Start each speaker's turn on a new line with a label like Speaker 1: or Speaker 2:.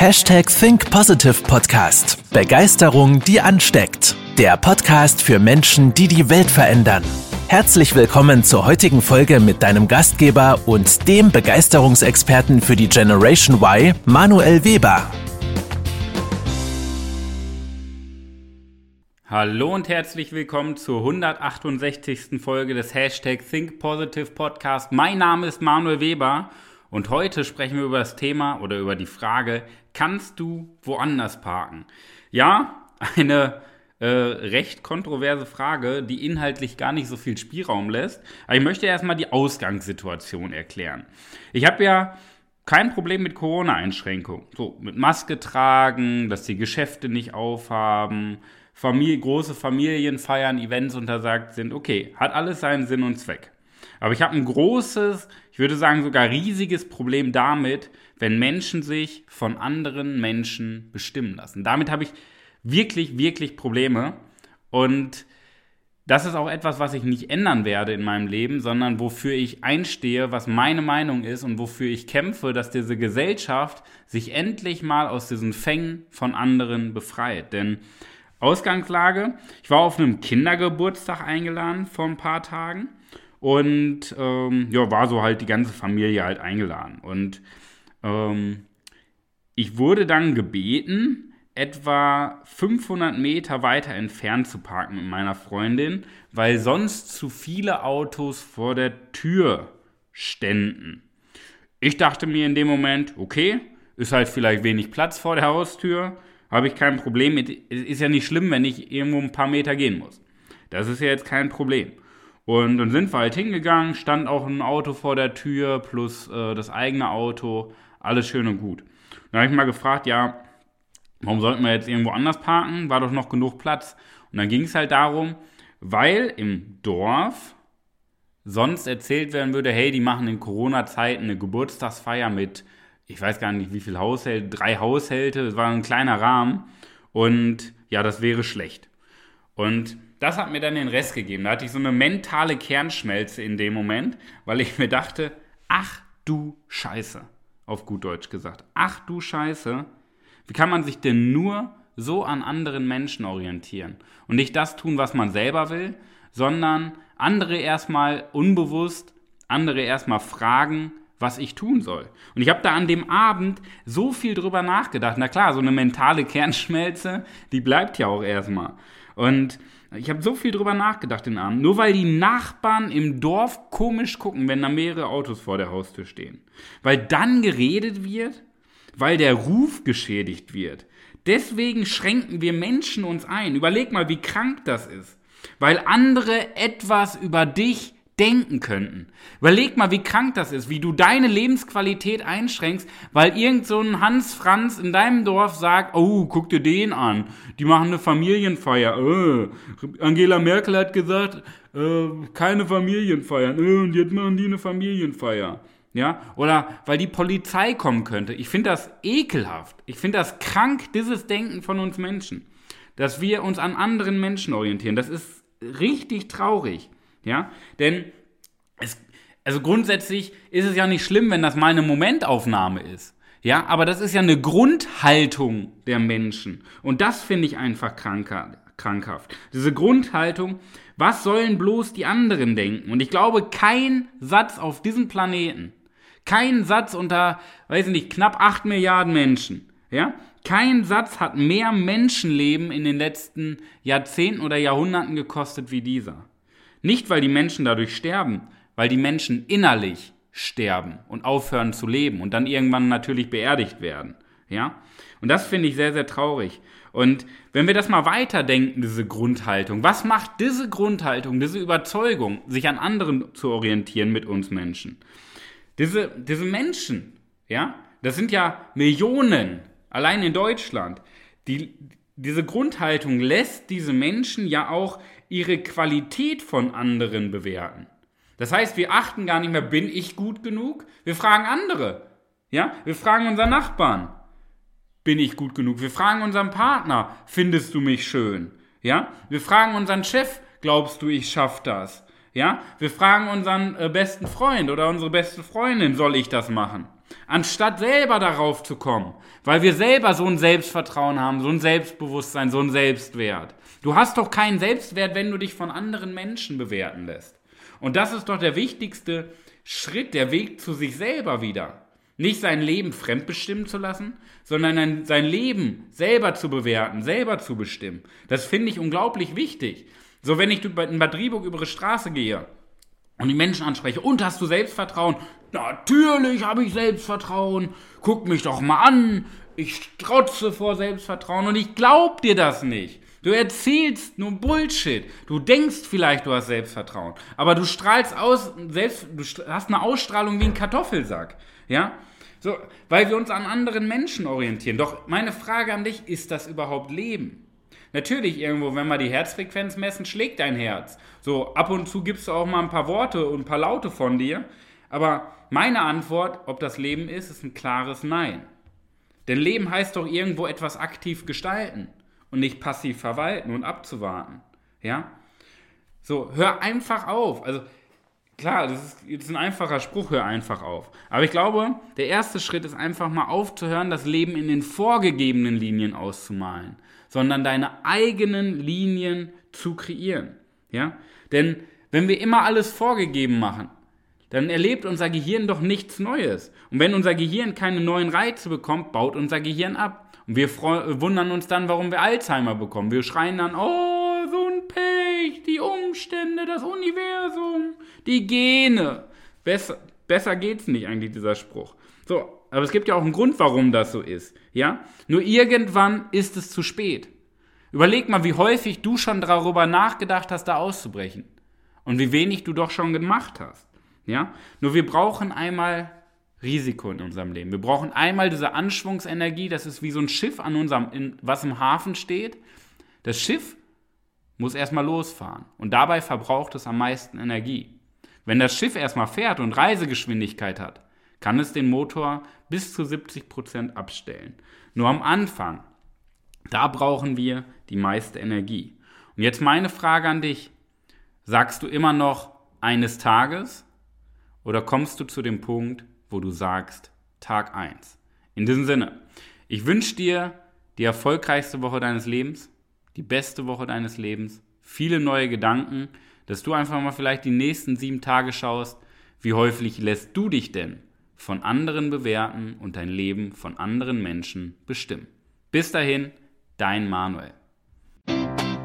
Speaker 1: Hashtag Think Positive Podcast. Begeisterung, die ansteckt. Der Podcast für Menschen, die die Welt verändern. Herzlich willkommen zur heutigen Folge mit deinem Gastgeber und dem Begeisterungsexperten für die Generation Y, Manuel Weber.
Speaker 2: Hallo und herzlich willkommen zur 168. Folge des Hashtag Think Positive Podcast. Mein Name ist Manuel Weber und heute sprechen wir über das Thema oder über die Frage, kannst du woanders parken? Ja, eine äh, recht kontroverse Frage, die inhaltlich gar nicht so viel Spielraum lässt. Aber ich möchte erstmal die Ausgangssituation erklären. Ich habe ja kein Problem mit Corona-Einschränkungen. So, mit Maske tragen, dass die Geschäfte nicht aufhaben, Familie, große Familienfeiern, Events untersagt sind. Okay, hat alles seinen Sinn und Zweck. Aber ich habe ein großes, ich würde sagen sogar riesiges Problem damit, wenn Menschen sich von anderen Menschen bestimmen lassen. Damit habe ich wirklich, wirklich Probleme. Und das ist auch etwas, was ich nicht ändern werde in meinem Leben, sondern wofür ich einstehe, was meine Meinung ist und wofür ich kämpfe, dass diese Gesellschaft sich endlich mal aus diesen Fängen von anderen befreit. Denn Ausgangslage, ich war auf einem Kindergeburtstag eingeladen vor ein paar Tagen und ähm, ja, war so halt die ganze Familie halt eingeladen. Und ähm, ich wurde dann gebeten, etwa 500 Meter weiter entfernt zu parken mit meiner Freundin, weil sonst zu viele Autos vor der Tür ständen. Ich dachte mir in dem Moment, okay, ist halt vielleicht wenig Platz vor der Haustür, habe ich kein Problem mit. Ist ja nicht schlimm, wenn ich irgendwo ein paar Meter gehen muss. Das ist ja jetzt kein Problem. Und dann sind wir halt hingegangen, stand auch ein Auto vor der Tür plus äh, das eigene Auto, alles schön und gut. Dann habe ich mal gefragt, ja, warum sollten wir jetzt irgendwo anders parken? War doch noch genug Platz. Und dann ging es halt darum, weil im Dorf sonst erzählt werden würde, hey, die machen in Corona-Zeiten eine Geburtstagsfeier mit, ich weiß gar nicht wie viel Haushalte, drei Haushalte, es war ein kleiner Rahmen. Und ja, das wäre schlecht. Und das hat mir dann den Rest gegeben. Da hatte ich so eine mentale Kernschmelze in dem Moment, weil ich mir dachte, ach du Scheiße, auf gut Deutsch gesagt, ach du Scheiße, wie kann man sich denn nur so an anderen Menschen orientieren? Und nicht das tun, was man selber will, sondern andere erstmal unbewusst, andere erstmal fragen, was ich tun soll. Und ich habe da an dem Abend so viel drüber nachgedacht. Na klar, so eine mentale Kernschmelze, die bleibt ja auch erstmal. Und ich habe so viel drüber nachgedacht den Abend. Nur weil die Nachbarn im Dorf komisch gucken, wenn da mehrere Autos vor der Haustür stehen. Weil dann geredet wird, weil der Ruf geschädigt wird. Deswegen schränken wir Menschen uns ein. Überleg mal, wie krank das ist. Weil andere etwas über dich denken könnten. Überleg mal, wie krank das ist, wie du deine Lebensqualität einschränkst, weil irgend so ein Hans Franz in deinem Dorf sagt, oh, guck dir den an, die machen eine Familienfeier. Äh, Angela Merkel hat gesagt, äh, keine Familienfeiern. Äh, und jetzt machen die eine Familienfeier. Ja, oder weil die Polizei kommen könnte. Ich finde das ekelhaft. Ich finde das krank, dieses Denken von uns Menschen. Dass wir uns an anderen Menschen orientieren. Das ist richtig traurig. Ja, denn es, also grundsätzlich ist es ja nicht schlimm, wenn das mal eine Momentaufnahme ist. Ja, aber das ist ja eine Grundhaltung der Menschen. Und das finde ich einfach kranker, krankhaft. Diese Grundhaltung, was sollen bloß die anderen denken? Und ich glaube, kein Satz auf diesem Planeten, kein Satz unter, weiß ich nicht, knapp 8 Milliarden Menschen, ja, kein Satz hat mehr Menschenleben in den letzten Jahrzehnten oder Jahrhunderten gekostet wie dieser. Nicht, weil die Menschen dadurch sterben, weil die Menschen innerlich sterben und aufhören zu leben und dann irgendwann natürlich beerdigt werden. Ja? Und das finde ich sehr, sehr traurig. Und wenn wir das mal weiterdenken, diese Grundhaltung, was macht diese Grundhaltung, diese Überzeugung, sich an anderen zu orientieren mit uns Menschen? Diese, diese Menschen, ja, das sind ja Millionen, allein in Deutschland. Die, diese Grundhaltung lässt diese Menschen ja auch ihre Qualität von anderen bewerten. Das heißt, wir achten gar nicht mehr, bin ich gut genug? Wir fragen andere. Ja, wir fragen unseren Nachbarn, bin ich gut genug? Wir fragen unseren Partner, findest du mich schön? Ja, wir fragen unseren Chef, glaubst du, ich schaff das? Ja, wir fragen unseren äh, besten Freund oder unsere beste Freundin, soll ich das machen? anstatt selber darauf zu kommen, weil wir selber so ein Selbstvertrauen haben, so ein Selbstbewusstsein, so ein Selbstwert. Du hast doch keinen Selbstwert, wenn du dich von anderen Menschen bewerten lässt. Und das ist doch der wichtigste Schritt, der Weg zu sich selber wieder. Nicht sein Leben fremdbestimmen zu lassen, sondern sein Leben selber zu bewerten, selber zu bestimmen. Das finde ich unglaublich wichtig. So, wenn ich in Bad Rieburg über die Straße gehe und die Menschen anspreche, und hast du Selbstvertrauen? Natürlich habe ich Selbstvertrauen. Guck mich doch mal an. Ich strotze vor Selbstvertrauen und ich glaub dir das nicht. Du erzählst nur Bullshit. Du denkst vielleicht, du hast Selbstvertrauen, aber du strahlst aus, selbst, du hast eine Ausstrahlung wie ein Kartoffelsack. Ja? So, weil wir uns an anderen Menschen orientieren. Doch meine Frage an dich, ist das überhaupt Leben? Natürlich irgendwo, wenn wir die Herzfrequenz messen, schlägt dein Herz. So, ab und zu gibst du auch mal ein paar Worte und ein paar Laute von dir. Aber meine Antwort, ob das Leben ist, ist ein klares Nein. Denn Leben heißt doch irgendwo etwas aktiv gestalten und nicht passiv verwalten und abzuwarten. Ja? So, hör einfach auf. Also, klar, das ist jetzt ein einfacher Spruch, hör einfach auf. Aber ich glaube, der erste Schritt ist einfach mal aufzuhören, das Leben in den vorgegebenen Linien auszumalen, sondern deine eigenen Linien zu kreieren. Ja? Denn wenn wir immer alles vorgegeben machen, dann erlebt unser Gehirn doch nichts Neues. Und wenn unser Gehirn keine neuen Reize bekommt, baut unser Gehirn ab. Und wir wundern uns dann, warum wir Alzheimer bekommen. Wir schreien dann, oh, so ein Pech, die Umstände, das Universum, die Gene. Besser, besser geht's nicht eigentlich, dieser Spruch. So, aber es gibt ja auch einen Grund, warum das so ist. Ja? Nur irgendwann ist es zu spät. Überleg mal, wie häufig du schon darüber nachgedacht hast, da auszubrechen. Und wie wenig du doch schon gemacht hast. Ja? Nur wir brauchen einmal Risiko in unserem Leben. Wir brauchen einmal diese Anschwungsenergie, das ist wie so ein Schiff an unserem, in, was im Hafen steht. Das Schiff muss erstmal losfahren und dabei verbraucht es am meisten Energie. Wenn das Schiff erstmal fährt und Reisegeschwindigkeit hat, kann es den Motor bis zu 70 Prozent abstellen. Nur am Anfang, da brauchen wir die meiste Energie. Und jetzt meine Frage an dich. Sagst du immer noch eines Tages oder kommst du zu dem Punkt, wo du sagst, Tag 1. In diesem Sinne, ich wünsche dir die erfolgreichste Woche deines Lebens, die beste Woche deines Lebens, viele neue Gedanken, dass du einfach mal vielleicht die nächsten sieben Tage schaust, wie häufig lässt du dich denn von anderen bewerten und dein Leben von anderen Menschen bestimmen. Bis dahin, dein Manuel.